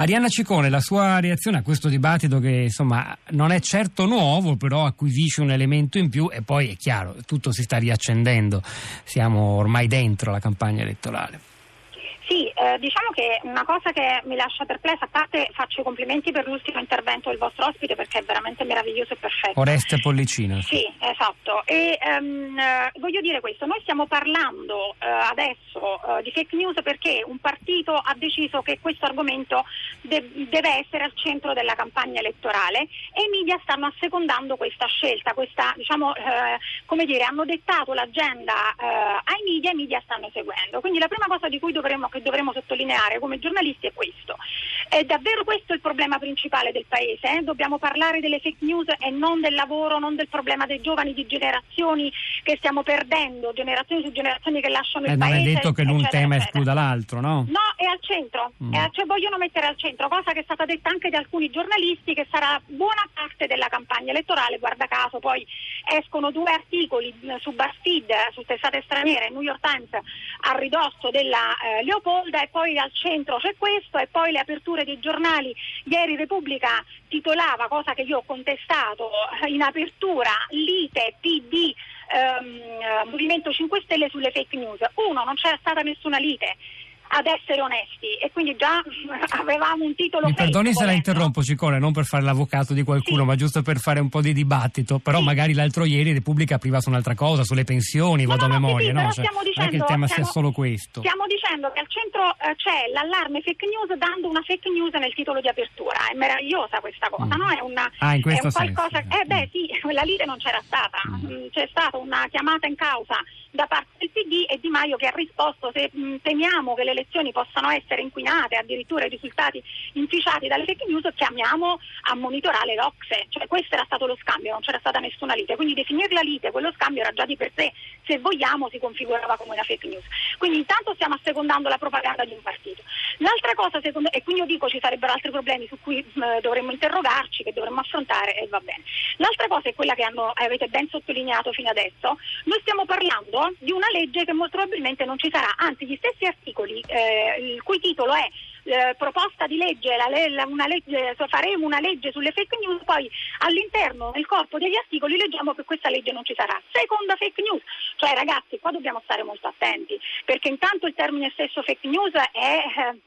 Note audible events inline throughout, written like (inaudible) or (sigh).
Arianna Ciccone, la sua reazione a questo dibattito che insomma non è certo nuovo, però acquisisce un elemento in più e poi è chiaro, tutto si sta riaccendendo, siamo ormai dentro la campagna elettorale. Sì, eh, diciamo che una cosa che mi lascia perplessa, a parte faccio i complimenti per l'ultimo intervento del vostro ospite perché è veramente meraviglioso e perfetto. Oreste Pollicino. Sì, esatto. E um, voglio dire questo, noi stiamo parlando uh, adesso uh, di fake news perché un partito ha deciso che questo argomento de- deve essere al centro della campagna elettorale e i media stanno assecondando questa scelta, questa, diciamo, uh, come dire, hanno dettato l'agenda ai media e i media stanno seguendo. Quindi la prima cosa di cui dovremmo che dovremmo sottolineare come giornalisti è questo. È davvero questo il problema principale del Paese? Eh? Dobbiamo parlare delle fake news e non del lavoro, non del problema dei giovani, di generazioni che stiamo perdendo, generazioni su generazioni che lasciano eh, il Paese. Non è detto che l'un tema eccetera. escluda l'altro, no? No, al centro, mm. è, cioè vogliono mettere al centro, cosa che è stata detta anche da alcuni giornalisti, che sarà buona parte della campagna elettorale, guarda caso, poi escono due articoli su BuzzFeed, su testate straniere, New York Times, a ridosso della eh, Leopolda e poi al centro c'è questo e poi le aperture dei giornali. Ieri Repubblica titolava, cosa che io ho contestato, in apertura lite PD ehm, Movimento 5 Stelle sulle fake news. Uno, non c'era stata nessuna lite ad essere onesti e quindi già avevamo un titolo Mi perdoni se la volendo. interrompo Ciccone, non per fare l'avvocato di qualcuno, Sì. ma giusto per fare un po' di dibattito, però Sì. magari l'altro ieri Repubblica apriva su un'altra cosa, sulle pensioni, vado no, a no, sì, memoria, no? Cioè, è che il dicendo- tema sia stiamo- solo questo. Stiamo dicendo che al centro eh, c'è l'allarme fake news dando una fake news nel titolo di apertura. È meravigliosa questa cosa, Mm. no? È, una, Ah, in è questo un senso, qualcosa. sì. Eh beh, sì, (laughs) la lite non c'era stata. Mm. Mm, C'è stata una chiamata in causa da parte del PD e Di Maio che ha risposto se mh, temiamo che le elezioni possano essere inquinate, addirittura i risultati inficiati dalle fake news, chiamiamo a monitorare l'Ocse. Cioè questo era stato lo scambio, non c'era stata nessuna lite. Quindi definirla lite, quello scambio era già di per sé, se vogliamo, si configurava come una fake news. Quindi intanto stiamo assecondando la propaganda di un partito. L'altra cosa, secondo e quindi io dico ci sarebbero altri problemi su cui mh, dovremmo interrogarci, che dovremmo affrontare e va bene. L'altra cosa è quella che hanno- avete ben sottolineato fino adesso. Noi stiamo parlando di una legge che molto probabilmente non ci sarà, anzi gli stessi articoli eh, il cui titolo è eh, proposta di legge, la una legge, faremo una legge sulle fake news, poi all'interno, nel corpo degli articoli, leggiamo che questa legge non ci sarà. Seconda fake news, cioè ragazzi, qua dobbiamo stare molto attenti, perché intanto il termine stesso fake news è... eh,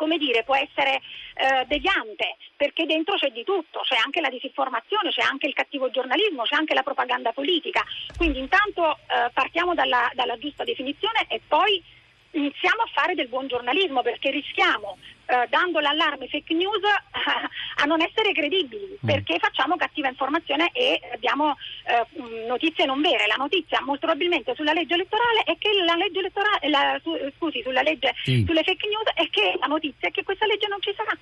come dire, può essere eh, deviante, perché dentro c'è di tutto, c'è anche la disinformazione, c'è anche il cattivo giornalismo, c'è anche la propaganda politica. Quindi intanto eh, partiamo dalla, dalla giusta definizione e poi iniziamo a fare del buon giornalismo perché rischiamo, eh, dando l'allarme fake news, (laughs) a non essere credibili perché facciamo cattiva informazione e diamo eh, mh, notizie non vere. La notizia molto probabilmente sulla legge elettorale è che la legge elettorale, la- su- scusi, sulla legge Sì. sulle fake news è che la notizia è che questa legge non ci sarà.